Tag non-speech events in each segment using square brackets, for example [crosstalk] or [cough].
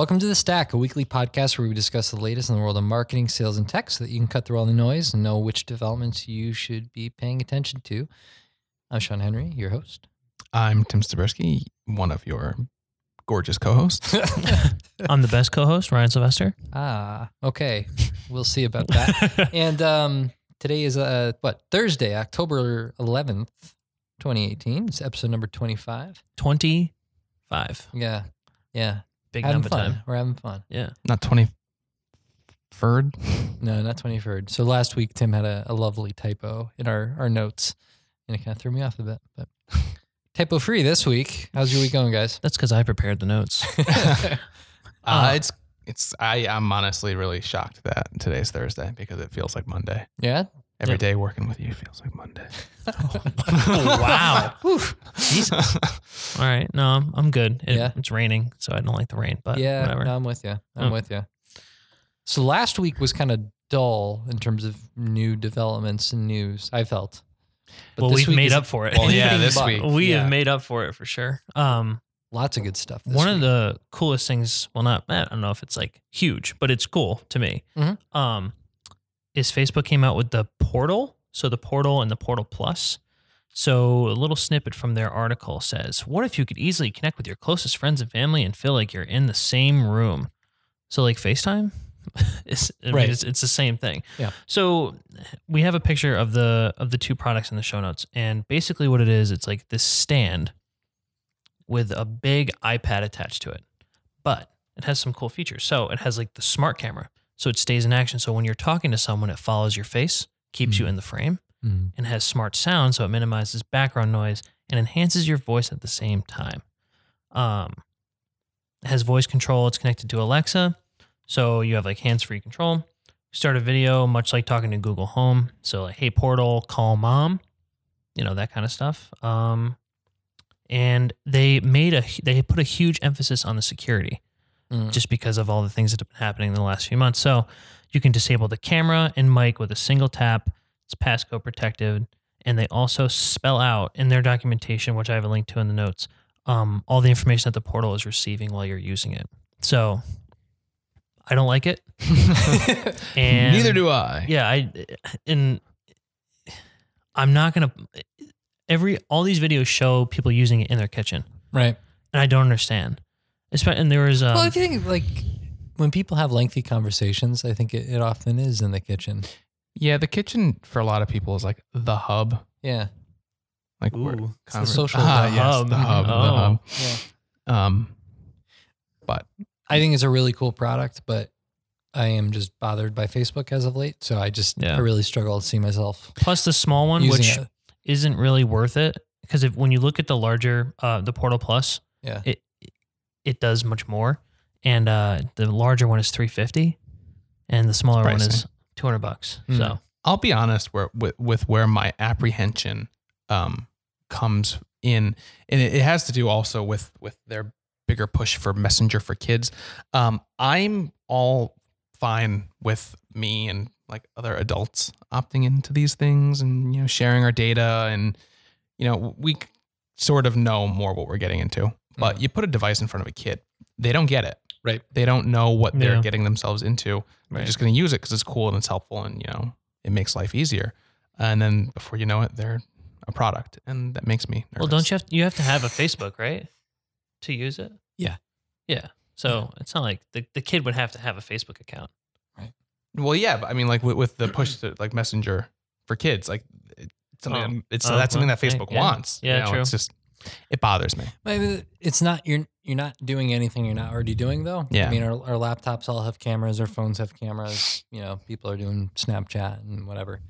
Welcome to The Stack, a weekly podcast where we discuss the latest in the world of marketing, sales, and tech so that you can cut through all the noise and know which developments you should be paying attention to. I'm Sean Henry, your host. I'm Tim Stabersky, one of your gorgeous co-hosts. [laughs] [laughs] I'm the best co-host, Ryan Sylvester. ah, okay. We'll see about that. [laughs] and um, today is, uh, what, Thursday, October 11th, 2018. It's episode number 25. 25. Yeah. Yeah. Big having number fun. time. We're having fun. Yeah. Not 23rd. No, not 23rd. So last week, Tim had a, a lovely typo in our, our notes, and it kind of threw me off a bit. But [laughs] typo free this week. How's your week going, guys? That's because I prepared the notes. [laughs] [laughs] Uh, Uh, it's it's I I'm honestly really shocked that today's Thursday because it feels like Monday. yeah. Every Yep. day working with you feels like Monday. [laughs] [laughs] wow. Jesus. All right. No, I'm, I'm good. It- Yeah. It's raining, so I don't like the rain, but yeah. whatever. No, I'm with you. I'm Oh. with you. So last week was kind of dull in terms of new developments and news. I felt. But well, this we've week made is up for it. Well, [laughs] yeah, anything this but. week. we Yeah. have made up for it for sure. Um, lots of good stuff. This one week. of the coolest things, well, not, I don't know if it's like huge, but it's cool to me. Mhm. Um, is Facebook came out with the portal. So the portal and the portal plus. So a little snippet from their article says, "What if you could easily connect with your closest friends and family and feel like you're in the same room?" So like FaceTime, [laughs] it's, I mean, Right. it's, it's the same thing. Yeah. So we have a picture of the of the two products in the show notes, and basically what it is, it's like this stand with a big iPad attached to it, but it has some cool features. So it has like the smart camera, so it stays in action. So when you're talking to someone, it follows your face, keeps you Mm. in the frame, Mm. and has smart sound, so it minimizes background noise and enhances your voice at the same time. Um, it has voice control. It's connected to Alexa, so you have like hands-free control. Start a video, much like talking to Google Home. So like, hey Portal, call mom, you know that kind of stuff. Um, and they made a they put a huge emphasis on the security Mm. just because of all the things that have been happening in the last few months. So you can disable the camera and mic with a single tap. It's passcode protected. And they also spell out in their documentation, which I have a link to in the notes, um, all the information that the portal is receiving while you're using it. So I don't like it. [laughs] And Neither do I. yeah, I and I'm not gonna every all these videos show people using it in their kitchen, right. and I don't understand. Espe- And there was um, well, I think like when people have lengthy conversations, I think it, it often is in the kitchen. Yeah, the kitchen for a lot of people is like the hub. Yeah. Like where Ooh. It's the social ah, hub. yes, the hub, the Oh. hub. Yeah. Um, but I think it's a really cool product, but I am just bothered by Facebook as of late. So I just Yeah. I really struggle to see myself plus the small one, using which it. isn't really worth it because if when you look at the larger uh, the Portal Plus, Yeah. it it does much more, and uh, the larger one is three fifty, and the smaller one is two hundred bucks. Mm. So I'll be honest where with, with where my apprehension um comes in and it, it has to do also with with their bigger push for messenger for kids. Um I'm all fine with me and like other adults opting into these things and you know sharing our data and you know we sort of know more what we're getting into. But Mhm. you put a device in front of a kid, they don't get it. Right. They don't know what they're Yeah. getting themselves into. They're just going to use it because it's cool and it's helpful and you know it makes life easier. And then before you know it, they're a product, and that makes me nervous. well, don't you have you have to have a Facebook right to use it? Yeah. yeah. So it's not like the, the kid would have to have a Facebook account. Right. Well, yeah, but I mean, like with, with the push to like Messenger for kids, like it's something. Oh. it's Oh, that's something that. Facebook Yeah. wants. Yeah, you know, true. It's just it bothers me. It's not you're you're not doing anything you're not already doing though. Yeah. I mean, our, our laptops all have cameras, our phones have cameras. You know, people are doing Snapchat and whatever.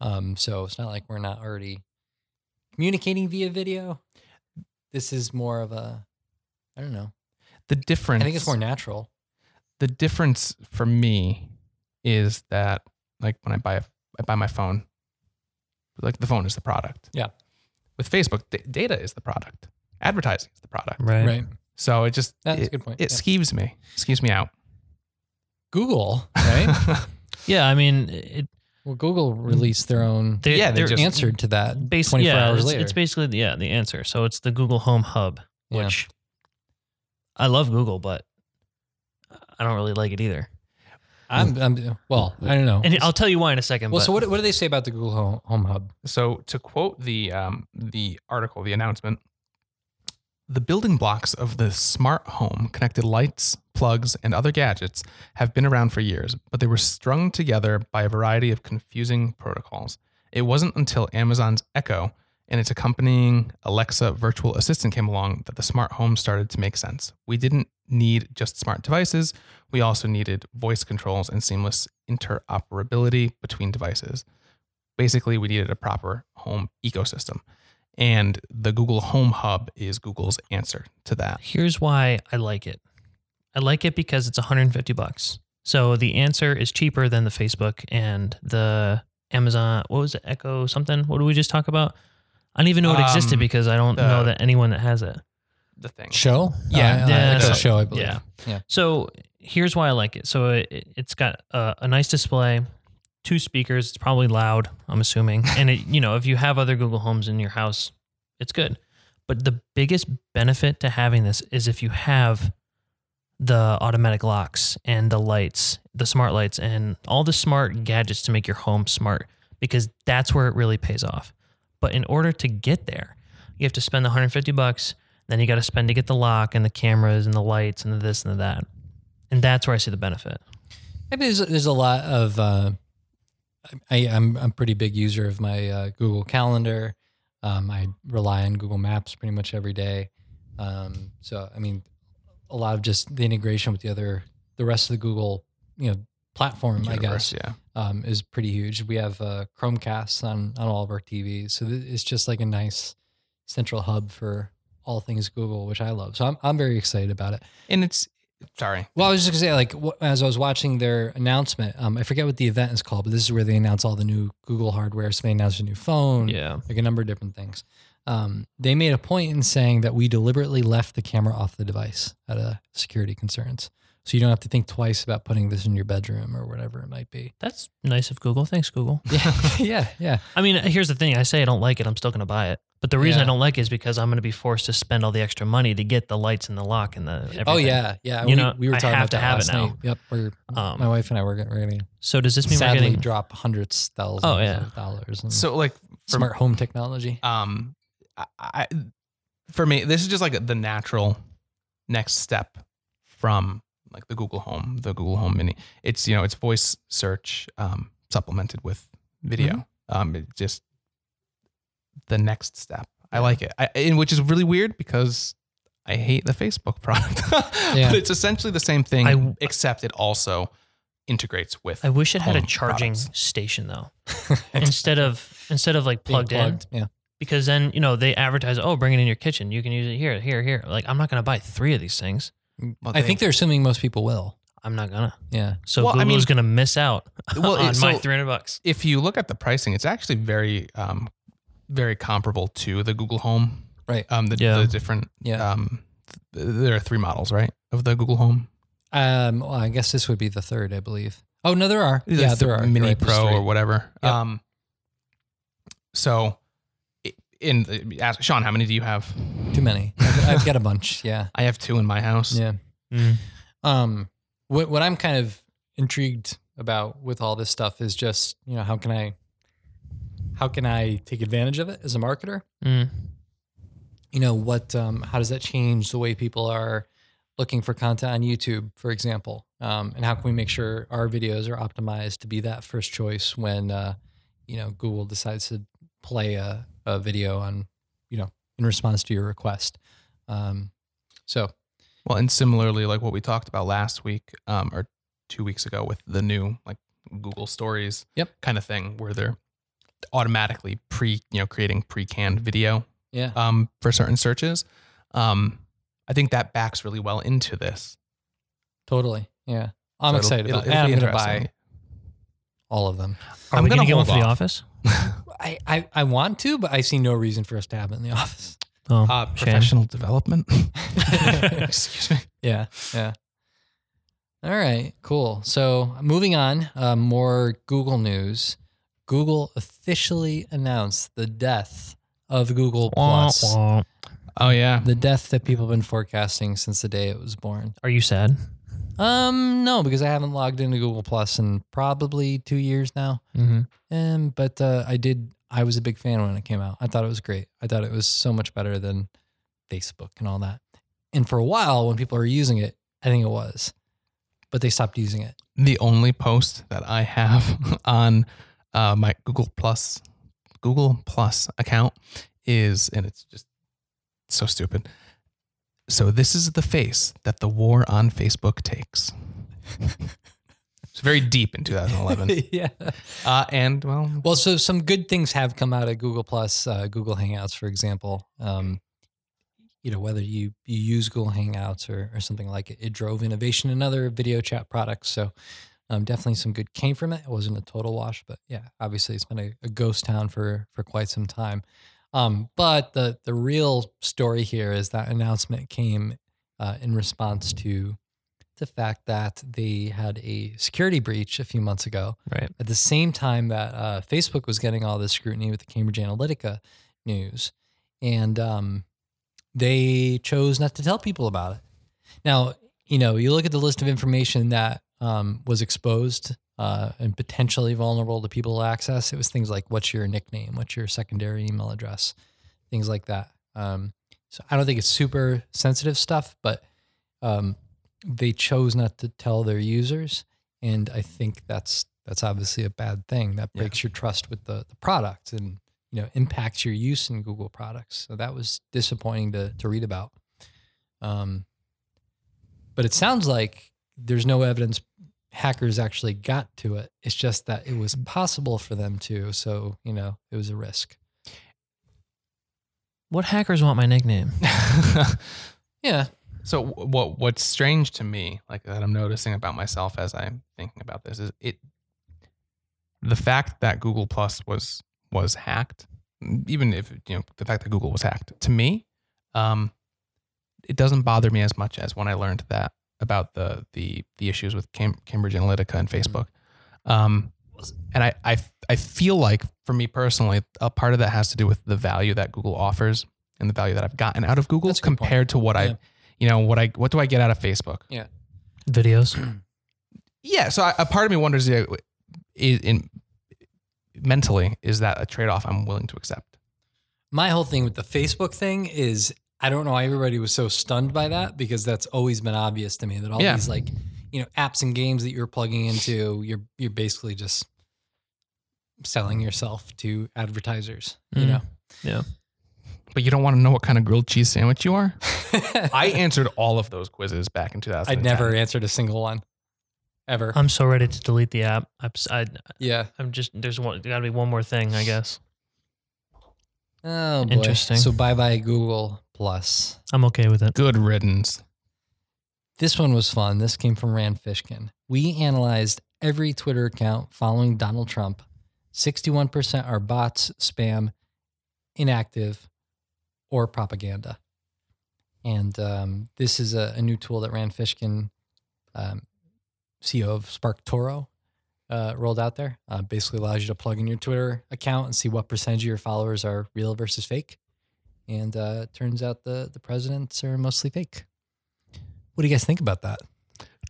Um, so it's not like we're not already communicating via video. This is more of a, I don't know. The difference. I think it's more natural. the difference for me is that like when I buy a, I buy my phone, like the phone is the product. Yeah. With Facebook, d- data is the product. Advertising is the product. Right. Right. So it just That's a it, good point. it Yeah. skeeves me, skeeves me out. Google, right? [laughs] Yeah, I mean, it, well, Google released their own they, Yeah, they they're just- answered to that basi- 24 yeah, hours it's, later. It's basically the- yeah the answer. So it's the Google Home Hub, Yeah. which I love Google, but I don't really like it either. I'm, I'm well. I don't know. And I'll tell you why in a second. well, but so what, what do they say about the Google Home, Home Hub? So to quote the um, the article, the announcement, the building blocks of the smart home, connected lights, plugs, and other gadgets have been around for years, but they were strung together by a variety of confusing protocols. It wasn't until Amazon's Echo and its accompanying Alexa virtual assistant came along that the smart home started to make sense. We didn't need just smart devices, we also needed voice controls and seamless interoperability between devices. Basically, we needed a proper home ecosystem. And the Google Home Hub is Google's answer to that. here's why I like it. I like it because it's 150 bucks. So the answer is cheaper than the Facebook and the Amazon. What was it? Echo something? What did we just talk about? I don't even know it existed Um, because I don't the- know that anyone that has it. The thing. Show? Yeah, Uh, yeah, Echo so- Show, I believe. yeah. Yeah. So here's why I like it. So it, it's got a, a nice display, two speakers. It's probably loud. I'm assuming, [laughs] and it, you know, if you have other Google Homes in your house, it's good. But the biggest benefit to having this is if you have the automatic locks and the lights, the smart lights, and all the smart gadgets to make your home smart, because that's where it really pays off. But in order to get there, you have to spend the 150 bucks. Then you got to spend to get the lock and the cameras and the lights and the this and the that. And that's where I see the benefit. I mean, there's, there's a lot of. Uh, I, I'm I'm a pretty big user of my uh, Google Calendar. Um, I rely on Google Maps pretty much every day. Um, so I mean, a lot of just the integration with the other, the rest of the Google, you know, platform. Universe, I guess Yeah. um, is pretty huge. We have uh, Chromecast on on all of our TVs, so th- it's just like a nice central hub for all things Google, which I love. So I'm I'm very excited about it. And it's, sorry. Well, I was just gonna say, like, wh- as I was watching their announcement, um, I forget what the event is called, but this is where they announce all the new Google hardware. So they announced a new phone, Yeah. like a number of different things. Um, they made a point in saying that we deliberately left the camera off the device out of security concerns, so you don't have to think twice about putting this in your bedroom or whatever it might be. That's nice of Google. Thanks, Google. [laughs] Yeah, yeah, yeah. I mean, here's the thing I say I don't like it. I'm still going to buy it. But the reason I don't like it is because I'm going to be forced to spend all the extra money to get the lights and the lock and the everything. Oh yeah, yeah. You we, know, we were I talking have about to that have last it now. night. Yep, we're, Um, my wife and I were getting ready. So does this mean Sadly, we're getting. drop hundreds, thousands Oh, yeah. of dollars. in So, like, for, smart home technology. um, I, I, for me, this is just like the natural next step from like the Google Home, the Google Home Mini. It's you know, it's voice search um, supplemented with video. Um, it just the next step. I like it, I, and which is really weird because I hate the Facebook [laughs] product. Yeah. but it's essentially the same thing, I- except it also integrates with. I wish it had a charging products. station though, [laughs] instead of instead of like Being plugged, in. Yeah. Because then you know they advertise, oh, bring it in your kitchen. You can use it here, here, here. Like I'm not going to buy three of these things. Well, I they- think they're assuming most people will. I'm not gonna. Yeah. So Well, I Google's mean- going to miss out [laughs] Well, [laughs] on it- my so- 300 bucks. if you look at the pricing, it's actually very, um, very comparable to the Google Home. Right. Um, the, Yeah. the different, Yeah. um, th- there are three models, right, of the Google Home. Um, well, I guess this would be the third, I believe. Oh no, there are. The yeah, th- there are. You're Mini right, there's Pro three. or whatever. Yep. Um, so, i- in ask Sean, how many do you have? Too many. I've, I've got a bunch. [laughs] Yeah. I have two in my house. Yeah. Mm. Um, what what I'm kind of intrigued about with all this stuff is just you know how can I how can I take advantage of it as a marketer? Mm. You know what? Um, how does that change the way people are looking for content on YouTube, for example? Um, and how can we make sure our videos are optimized to be that first choice when uh, you know Google decides to play a, a video on you know in response to your request? Um, so Well, and similarly, like what we talked about last week, um, or two weeks ago with the new like Google Stories, Yep. kind of thing, where they're automatically pre, you know, creating pre-canned video, yeah, um, for certain searches. Um, I think that backs really well into this. totally. Yeah, I'm So it'll- excited it'll- about. it. it'll And be I'm going to buy all of them. Are I'm we going gonna to get one for the office? [laughs] I, I, I want to, but I see no reason for us to have it in the [laughs] office. Oh, Uh, shame. professional development. [laughs] [laughs] Excuse me. Yeah, yeah. All right, cool. So moving on, uh, more Google news. Google officially announced the death of Google Wah, Plus, wah. Oh yeah. the death that people have been forecasting since the day it was born. Are you sad? Um, no, because I haven't logged into Google Plus in probably two years now. Mm-hmm. Um, but uh, I did. I was a big fan when it came out. I thought it was great. I thought it was so much better than Facebook and all that. And for a while, when people were using it, I think it was, but they stopped using it. The only post that I have [laughs] on uh, my Google Plus Google Plus account is, and it's just so stupid. So this is the face that the war on Facebook takes. it's very deep in 2011. [laughs] yeah. Uh, and well, Well, so some good things have come out of Google Plus, uh, Google Hangouts, for example. Um, you know, whether you, you use Google Hangouts or, or something like it, it drove innovation in other video chat products. So um, definitely some good came from it. It wasn't a total wash, but yeah, obviously it's been a, a ghost town for for quite some time. Um, but the the real story here is that announcement came uh, in response to the fact that they had a security breach a few months ago Right. at the same time that uh, Facebook was getting all this scrutiny with the Cambridge Analytica news, and um, they chose not to tell people about it. Now, you know, you look at the list of information that um, was exposed uh, and potentially vulnerable to people access. It was things like what's your nickname, what's your secondary email address, things like that. Um, so I don't think it's super sensitive stuff, but um, they chose not to tell their users, and I think that's that's obviously a bad thing. That Yeah. breaks your trust with the the product and you know impacts your use in Google products. So that was disappointing to to read about. Um, but it sounds like there's no evidence hackers actually got to it. It's just that it was possible for them to. So you know it was a risk. What hackers want my nickname? [laughs] Yeah. so what what's strange to me, like that I'm noticing about myself as I'm thinking about this, is it the fact that Google Plus was was hacked, even if you know the fact that Google was hacked, to me, um, it doesn't bother me as much as when I learned that about the the the issues with Cam- Cambridge Analytica and Facebook. Um, and I, I I feel like for me personally, a part of that has to do with the value that Google offers and the value that I've gotten out of Google That's a good point. compared to what Yeah. I, you know, what I what do I get out of Facebook? Yeah, videos. [clears throat] Yeah, so I, a part of me wonders, is in mentally, is that a trade off I'm willing to accept? My whole thing with the Facebook thing is I don't know why everybody was so stunned by that because that's always been obvious to me that all Yeah. these like you know apps and games that you're plugging into you're you're basically just selling yourself to advertisers. You mm. know yeah But you don't want to know what kind of grilled cheese sandwich you are. [laughs] I answered all of those quizzes back in 2000 I'd never answered a single one ever. I'm so ready to delete the app. I'm, s- I, yeah. am just there's one. Got to be one more thing, I guess. Oh boy. Interesting. So bye bye Google Plus. I'm okay with it. Good riddance. This one was fun. This came from Rand Fishkin. We analyzed every Twitter account following Donald Trump. 61% are bots, spam, inactive, or propaganda. And um, this is a, a new tool that Rand Fishkin, um, CEO of Spark Toro, uh, rolled out there. Uh, basically allows you to plug in your Twitter account and see what percentage of your followers are real versus fake. And uh, turns out the, the presidents are mostly fake. What do you guys think about that?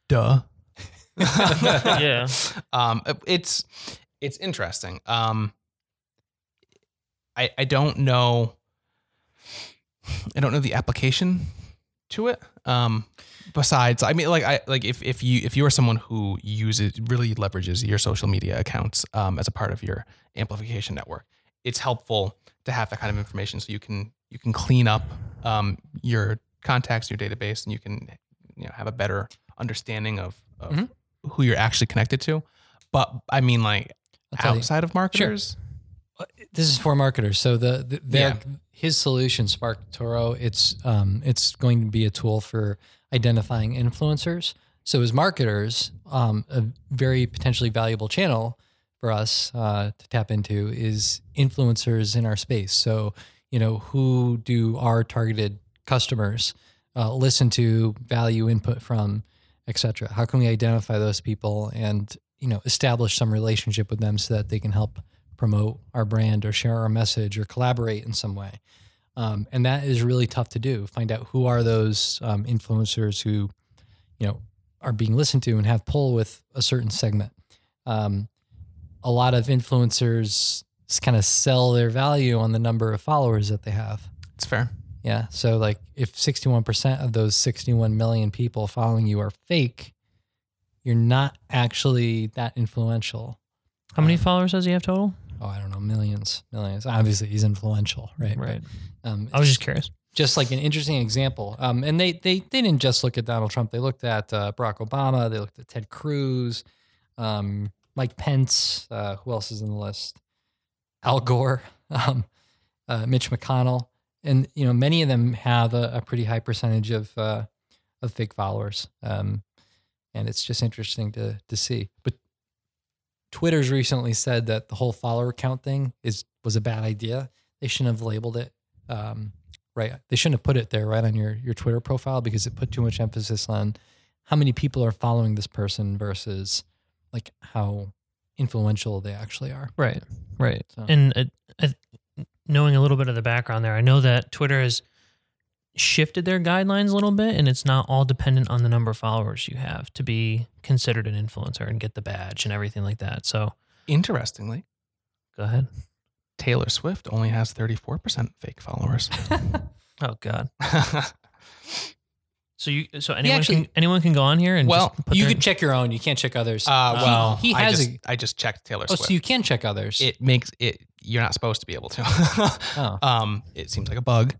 Duh. [laughs] Yeah. [laughs] Um, it's it's interesting. Um, I I don't know. I don't know the application to it. Um, besides, I mean, like I like if if you if you are someone who uses really leverages your social media accounts um, as a part of your amplification network, it's helpful to have that kind of information so you can you can clean up um, your contacts, your database, and you can you know have a better understanding of, of Mhm. who you're actually connected to. But I mean, like you. outside of marketers, This is for marketers. So the, the their, Yeah. his solution, Spark Toro, it's um, it's going to be a tool for identifying influencers. So as marketers, um, a very potentially valuable channel for us uh, to tap into is influencers in our space. So you know who do our targeted customers uh, listen to, value input from, etc. How can we identify those people and you know establish some relationship with them so that they can help promote our brand or share our message or collaborate in some way. Um, and that is really tough to do. Find out who are those um, influencers who, you know, are being listened to and have pull with a certain segment. Um, a lot of influencers kind of sell their value on the number of followers that they have. It's fair. Yeah. So like if 61% of those 61 million people following you are fake, you're not actually that influential. How many followers does he have total? Oh, I don't know, millions, millions. Obviously, he's influential, right? Right. But, um, I was just curious. just like an interesting example. Um, and they they they didn't just look at Donald Trump. They looked at uh, Barack Obama. They looked at Ted Cruz, um, Mike Pence. Uh, who else is in the list? Al Gore, um, uh, Mitch McConnell, and you know many of them have a, a pretty high percentage of uh, of fake followers. Um, and it's just interesting to to see. But Twitter's recently said that the whole follower count thing is was a bad idea. They shouldn't have labeled it. Um, right. They shouldn't have put it there right on your your Twitter profile because it put too much emphasis on how many people are following this person versus like how influential they actually are. Right. Right. So- And uh, uh, knowing a little bit of the background there, I know that Twitter has shifted their guidelines a little bit, and it's not all dependent on the number of followers you have to be considered an influencer and get the badge and everything like that. So Interestingly, go ahead. Taylor Swift only has 34% fake followers. [laughs] Oh God. [laughs] So you, so anyone actually- can anyone can go on here and Well, just put you their- could check your own. You can't check others. uh, well, he I has just, a. I just checked Taylor Oh, Swift. so you can check others. it makes it, you're not supposed to be able to. [laughs] oh, um, it seems like a bug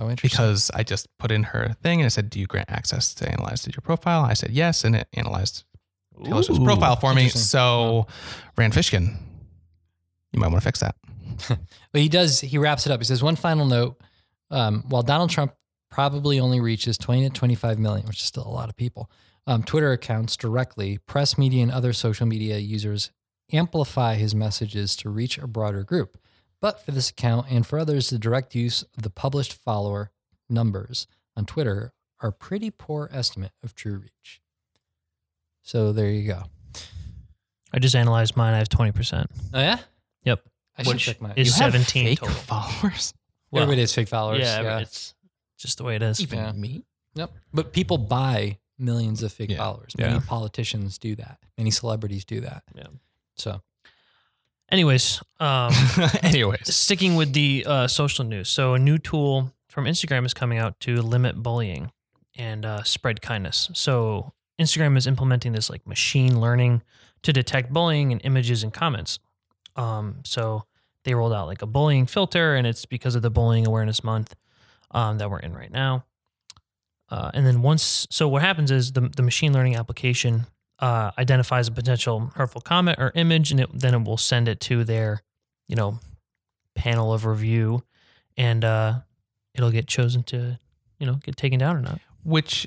oh, interesting. because I just put in her thing and it said, Do you grant access to analyze your profile? I said yes, and it analyzed Taylor Swift's Ooh. profile for me. interesting. So, Rand Fishkin, you might want to fix that. [laughs] But he does, he wraps it up. He says, one final note. Um, while Donald Trump probably only reaches 20 to 25 million, which is still a lot of people, um, Twitter accounts directly, press media, and other social media users amplify his messages to reach a broader group. But for this account and for others, the direct use of the published follower numbers on Twitter are pretty poor estimate of true reach. So there you go. I just analyzed mine. I have twenty percent. Oh, yeah? Yep. I should check mine. is you have 17 fake total. followers. Well, Everybody has fake followers. yeah, yeah. it's just the way it is. Even Yeah. me. Yep. But people buy millions of fake Yeah. followers. Many Yeah. politicians do that. Many celebrities do that. Yeah. So Anyways, um, [laughs] Anyways, sticking with the uh, social news. So a new tool from Instagram is coming out to limit bullying and uh, spread kindness. So Instagram is implementing this like machine learning to detect bullying in images and comments. Um, so they rolled out like a bullying filter, and it's because of the Bullying Awareness Month um, that we're in right now. Uh, and then once, so what happens is the the machine learning application uh, identifies a potential hurtful comment or image, and it, then it will send it to their, you know, panel of review, and uh, it'll get chosen to, you know, get taken down or not. which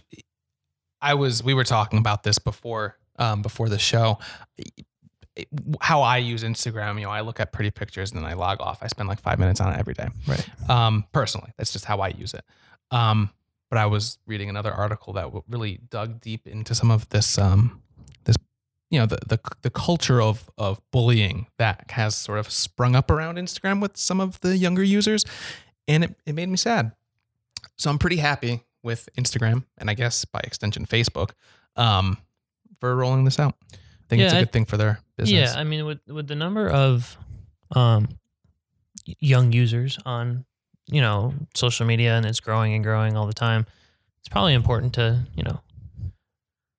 I was we were talking about this before um before the show. How I use Instagram, you know, I look at pretty pictures and then I log off. I spend like five minutes on it every day. Right. Um, personally, that's just how I use it. Um, but I was reading another article that really dug deep into some of this, um, this, you know, the the the culture of of bullying that has sort of sprung up around Instagram with some of the younger users, and it, it made me sad. So I'm pretty happy with Instagram and I guess by extension Facebook, um, for rolling this out. I think it's a Yeah, I- good thing for their business. Yeah, I mean, with with the number of um, young users on you know social media and it's growing and growing all the time, it's probably important to you know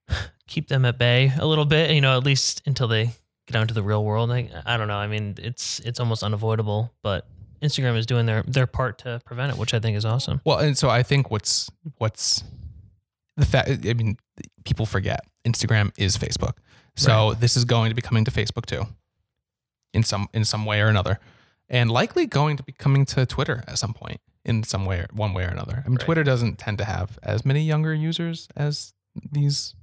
[sighs] keep them at bay a little bit. You know, at least until they get out into the real world. I, I don't know. I mean, it's it's almost unavoidable, but Instagram is doing their their part to prevent it, which I think is awesome. Well, and so I think what's what's the fact. I mean, people forget Instagram is Facebook, so this is going to be coming to Facebook too, in some in some way or another, and likely going to be coming to Twitter at some point in some way, or one way or another. I mean, Right. Twitter doesn't tend to have as many younger users as these,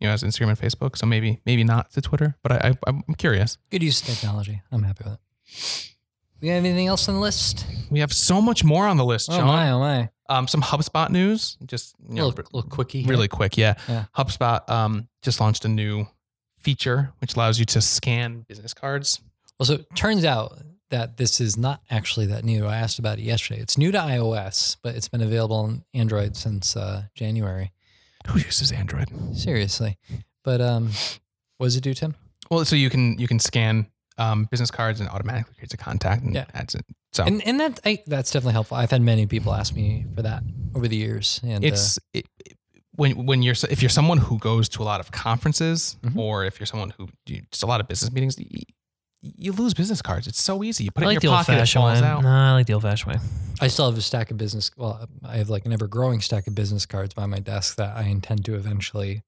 you know, as Instagram and Facebook. So maybe maybe not to Twitter, but I, I I'm curious. good use of technology. I'm happy with it. We have anything else on the list? We have so much more on the list, Oh my, oh my. Um, some HubSpot news, just you know, little, little quickie. here. really quick. Yeah. Yeah. HubSpot um, just launched a new feature which allows you to scan business cards. Well, so it turns out that this is not actually that new. I asked about it yesterday. It's new to iOS, but it's been available on Android since uh, January. Who uses Android? Seriously. But um, what does it do, Tim? Well, so you can you can scan um, business cards and automatically creates a contact and Yeah. adds it. So And and that I, that's definitely helpful. I've had many people ask me for that over the years, and uh, it's it, it- when when you're if you're someone who goes to a lot of conferences Mhm. or if you're someone who you, just a lot of business meetings you, you lose business cards it's so easy you put I it like in the your old pocket it fashioned way. falls out No, I like the old fashioned way. I still have a stack of business. Well, I have like an ever growing stack of business cards by my desk that I intend to eventually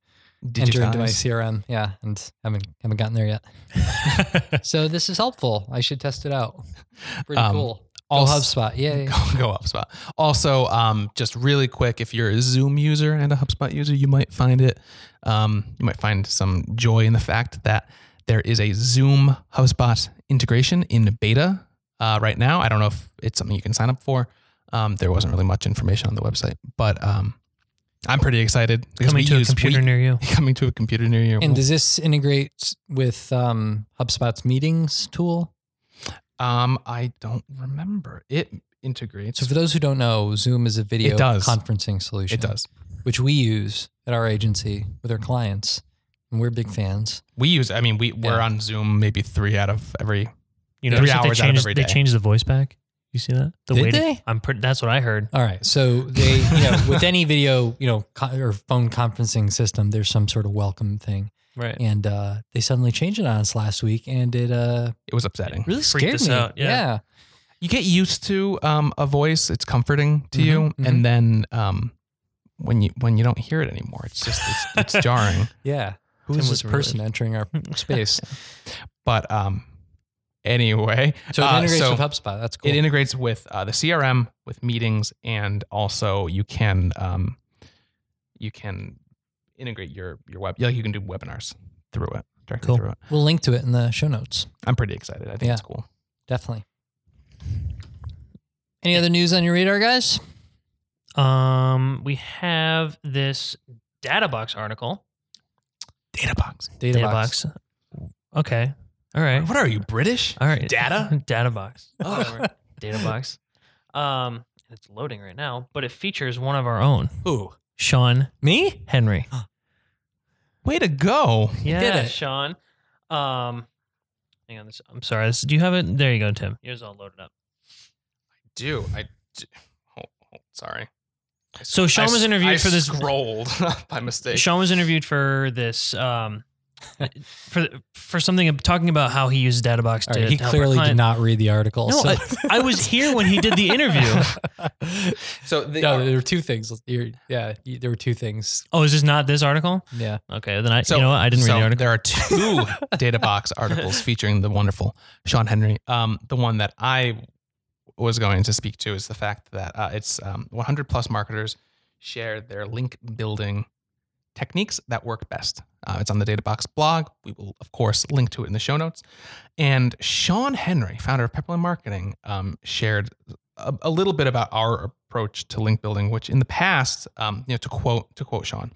enter into my CRM. Yeah, and haven't haven't gotten there yet. [laughs] So this is helpful. I should test it out. Pretty Um, cool. Go also- HubSpot. yeah. [laughs] go, go HubSpot. Also, um, just really quick, if you're a Zoom user and a HubSpot user, you might find it. Um, you might find some joy in the fact that there is a Zoom HubSpot integration in beta uh, right now. I don't know if it's something you can sign up for. Um, there wasn't really much information on the website, but um, I'm pretty excited Coming to a computer we- near you. [laughs] coming to a computer near you. And does this integrate with um, HubSpot's meetings tool? Um, I don't remember. It integrates. So for those who don't know, Zoom is a video It does. conferencing solution. it does. which we use at our agency with our clients, and we're big fans. We use. I mean, we we're Yeah. on Zoom maybe three out of every You Three notice that hours they out of changed, every they day. changed the voice back. You see that? The Did waiting- they? I'm pretty. That's what I heard. All right, so they, you know, with any video, you know, co- or phone conferencing system, there's some sort of welcome thing, Right. and uh, they suddenly changed it on us last week, and it uh, It was upsetting. really Freaked scared us me. out, yeah. You get used to um, a voice; it's comforting to you, Mhm, and then um, when you when you don't hear it anymore, it's just it's, it's jarring. [laughs] yeah. Who Tim is was this person entering our [laughs] space? But um, anyway, So it uh, integrates so with HubSpot. That's cool. it integrates with uh, the CRM, with meetings, and also you can um, you can integrate your your web. Like you can do webinars through it directly Cool. through it. we'll link to it in the show notes. I'm pretty excited. I think Yeah. it's cool. Definitely. Any other news on your radar, guys? Um, we have this DataBox article. Databox. Databox. DataBox. Okay. All right. What are you British? All right. Data? [laughs] DataBox. Whatever. DataBox. Um, it's loading right now, but it features one of our own, Who? Sean Me? Henry. [gasps] Way to go! Yeah, did it. Sean. Um, hang on. This, I'm sorry. This, do you have it? There you go, Tim. Yours all loaded up. do. I do. Oh, oh, sorry. So Sean I was interviewed I for this. Scrolled [laughs] by mistake. Sean was interviewed for this. Um, [laughs] for for something talking about how he uses DataBox All to right, he to clearly did not read the article. No, so- I, I was here when he did the interview. [laughs] So the, no, there were two things. You're, yeah, you- there were two things. Oh, is this not this article? Yeah. Okay, then I. so you know what? I didn't so read the article. There are two [laughs] DataBox articles featuring the wonderful Sean Henry. Um, the one that I was going to speak to is the fact that uh, it's um, 100 plus marketers share their link building techniques that work best. Uh, it's on the DataBox blog. We will, of course, link to it in the show notes. And Sean Henry, founder of Pepperland Marketing, um, shared a, a little bit about our approach to link building, which in the past, um, you know, to quote to quote Sean,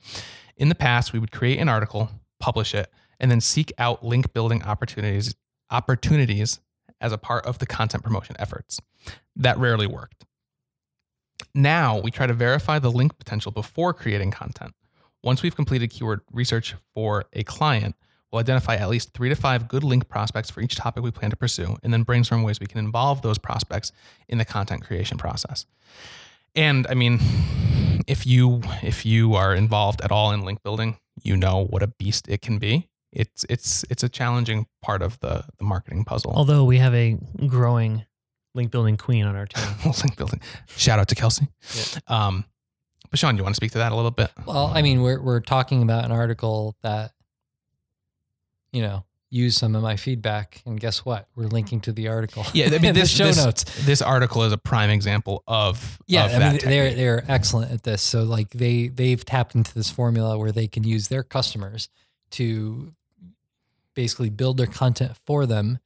in the past we would create an article, publish it, and then seek out link building opportunities opportunities as a part of the content promotion efforts. That rarely worked. Now we try to verify the link potential before creating content. Once we've completed keyword research for a client, we'll identify at least three to five good link prospects for each topic we plan to pursue, and then brainstorm ways we can involve those prospects in the content creation process. And I mean, if you if you are involved at all in link building, you know what a beast it can be. It's it's it's a challenging part of the the marketing puzzle. Although we have a growing link building queen on our team. [laughs] link building. Shout out to Kelsey. Um, but Sean, you want to speak to that a little bit? Well, I mean, we're we're talking about an article that, you know, used some of my feedback, and guess what? We're linking to the article. Yeah, I mean, [laughs] this- show this- notes. This article is a prime example of Yeah, of I that mean, they're they're excellent at this. So like they they've tapped into this formula where they can use their customers to basically build their content for them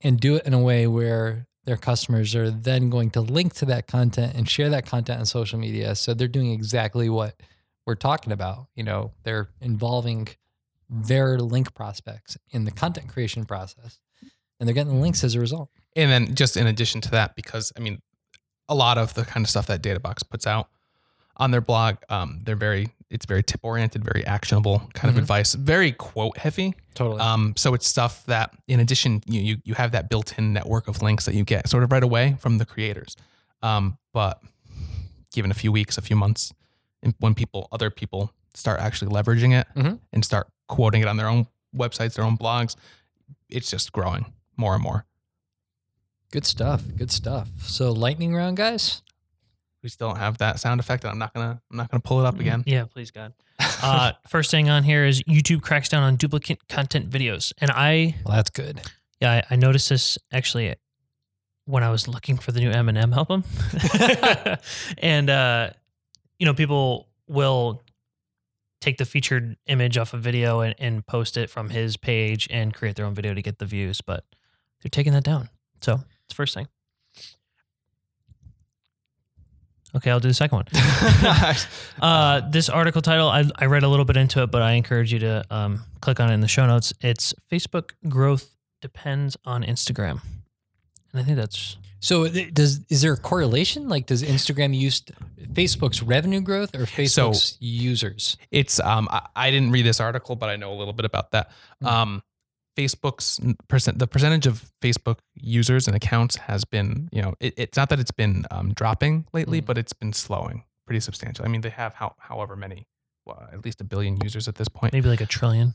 and do it in a way where their customers are then going to link to that content and share that content on social media. So they're doing exactly what we're talking about. You know, they're involving their link prospects in the content creation process. And they're getting links as a result. And then just in addition to that, because I mean, a lot of the kind of stuff that DataBox puts out, on their blog. Um, they're very it's very tip oriented, very actionable kind Mhm. of advice, very quote heavy. Totally. Um, so it's stuff that, in addition, you, you you have that built-in network of links that you get sort of right away from the creators. Um, but given a few weeks, a few months, when people, other people, start actually leveraging it Mhm. and start quoting it on their own websites, their own blogs, it's just growing more and more. good stuff. Good stuff. So lightning round, guys. We still don't have that sound effect, and I'm not gonna I'm not gonna pull it up again. Yeah, please God. Uh, [laughs] first thing on here is YouTube cracks down on duplicate content videos, and I Well, that's good. yeah I, I noticed this actually when I was looking for the new Eminem album, [laughs] and uh, you know people will take the featured image off a video and, and post it from his page and create their own video to get the views, but they're taking that down. So it's first thing. Okay, I'll do the second one. [laughs] Uh, this article title, I, I read a little bit into it, but I encourage you to um, click on it in the show notes. It's Facebook growth depends on Instagram. And I think that's So does is there a correlation? Like, does Instagram use Facebook's revenue growth or Facebook's users? It's um I, I didn't read this article, but I know a little bit about that. Mm. Um, Facebook's percent the percentage of Facebook users and accounts has been you know it, it's not that it's been um, dropping lately, Mm. but it's been slowing pretty substantial. I mean they have how however many well, at least a billion users at this point. maybe like a trillion.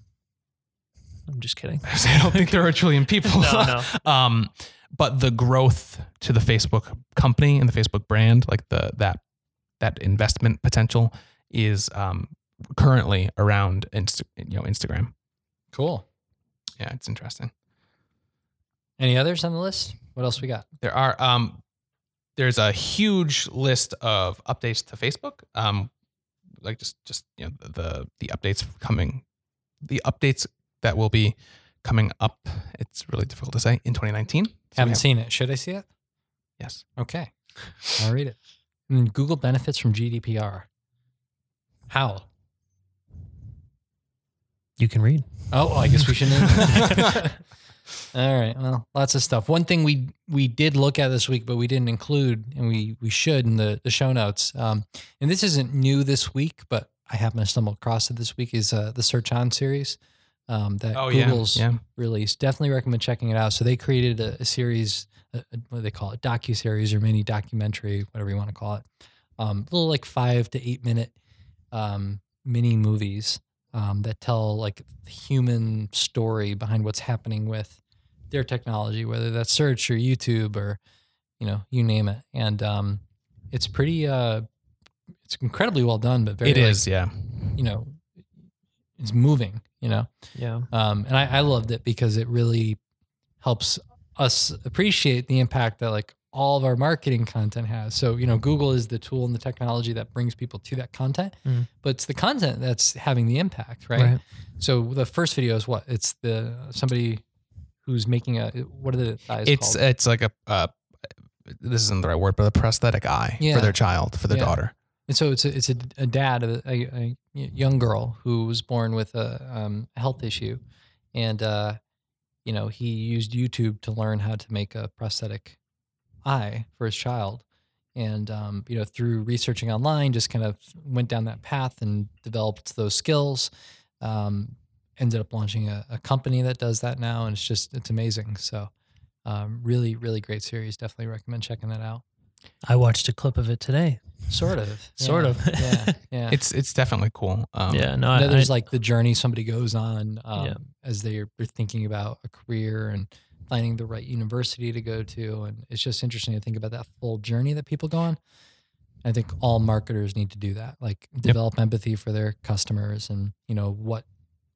I'm just kidding. [laughs] I don't think there are a trillion people. [laughs] No, no. [laughs] um, but the growth to the Facebook company and the Facebook brand, like the that that investment potential, is um, currently around Insta, you know Instagram. Cool. Yeah, it's interesting. Any others on the list? What else we got? There are um, there's a huge list of updates to Facebook. Um, like just just you know the the, updates coming, the updates that will be coming up. It's really difficult to say in 2019. So Haven't have- seen it. Should I see it? Yes. Okay. I'll read it. And Google benefits from GDPR. How? You can read. Oh, I guess we should. [laughs] [laughs] All right. Well, lots of stuff. One thing we we did look at this week, but we didn't include, and we we should in the the show notes. Um, and this isn't new this week, but I happened to stumble across it this week. Is uh, the Search On series um, that Oh yeah. Google's Yeah. released. Definitely recommend checking it out. So they created a, a series, a, a- what do they call it, docu series or mini documentary, whatever you want to call it. Um, little like five to eight minute um, mini movies um, that tell like human story behind what's happening with their technology, whether that's search or YouTube or you know you name it. And um, it's pretty, uh, it's incredibly well done, but very It like, is. Yeah. you know, it's moving. You know. Yeah. Um, and I, I loved it because it really helps us appreciate the impact that like all of our marketing content has. So, you know, Google is the tool and the technology that brings people to that content, Mhm. but it's the content that's having the impact, right? So the first video is what? It's the somebody who's making a what are the eyes It's called? it's like a uh, this isn't the right word, but a prosthetic eye Yeah. for their child, for their Yeah. daughter. And so it's a, it's a, a dad, a, a, a young girl who was born with a um, health issue, and uh, you know he used YouTube to learn how to make a prosthetic eye for his child, and um, you know through researching online, just kind of went down that path and developed those skills. Um, ended up launching a, a company that does that now, and it's just it's amazing. So. Um, really, really great series. Definitely recommend checking that out. I watched a clip of it today. Sort of, [laughs] Sort Yeah. of. yeah, [laughs] yeah. It's it's definitely cool. Um, yeah. No, I, there's I- like the journey somebody goes on um, Yeah. as they're thinking about a career and finding the right university to go to. And it's just interesting to think about that full journey that people go on. I think all marketers need to do that, like develop empathy for their customers and, you know, what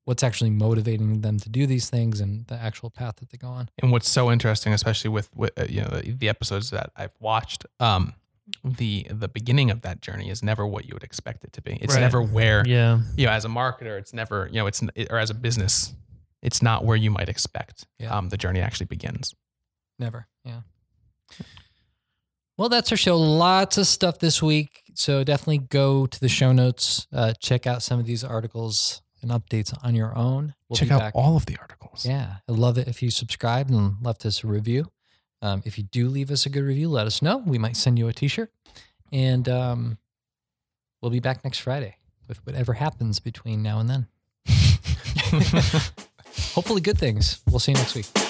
what's actually motivating them to do these things and the actual path that they go on. And what's so interesting, especially with, with uh, you know the, the episodes that I've watched, um, the the beginning of that journey is never what you would expect it to be. It's Right. never where yeah. you know as a marketer, it's never you know it's or as a business, it's not where you might expect. Yeah. Um, the journey actually begins. Never. Yeah. Well, that's our show. Lots of stuff this week. So definitely go to the show notes, uh, check out some of these articles and updates on your own. We'll Check out back. all of the articles. Yeah. I'd love it if you subscribed and left us a review. Um, if you do leave us a good review, let us know. We might send you a t shirt. And um, we'll be back next Friday with whatever happens between now and then. [laughs] [laughs] Hopefully, good things. We'll see you next week.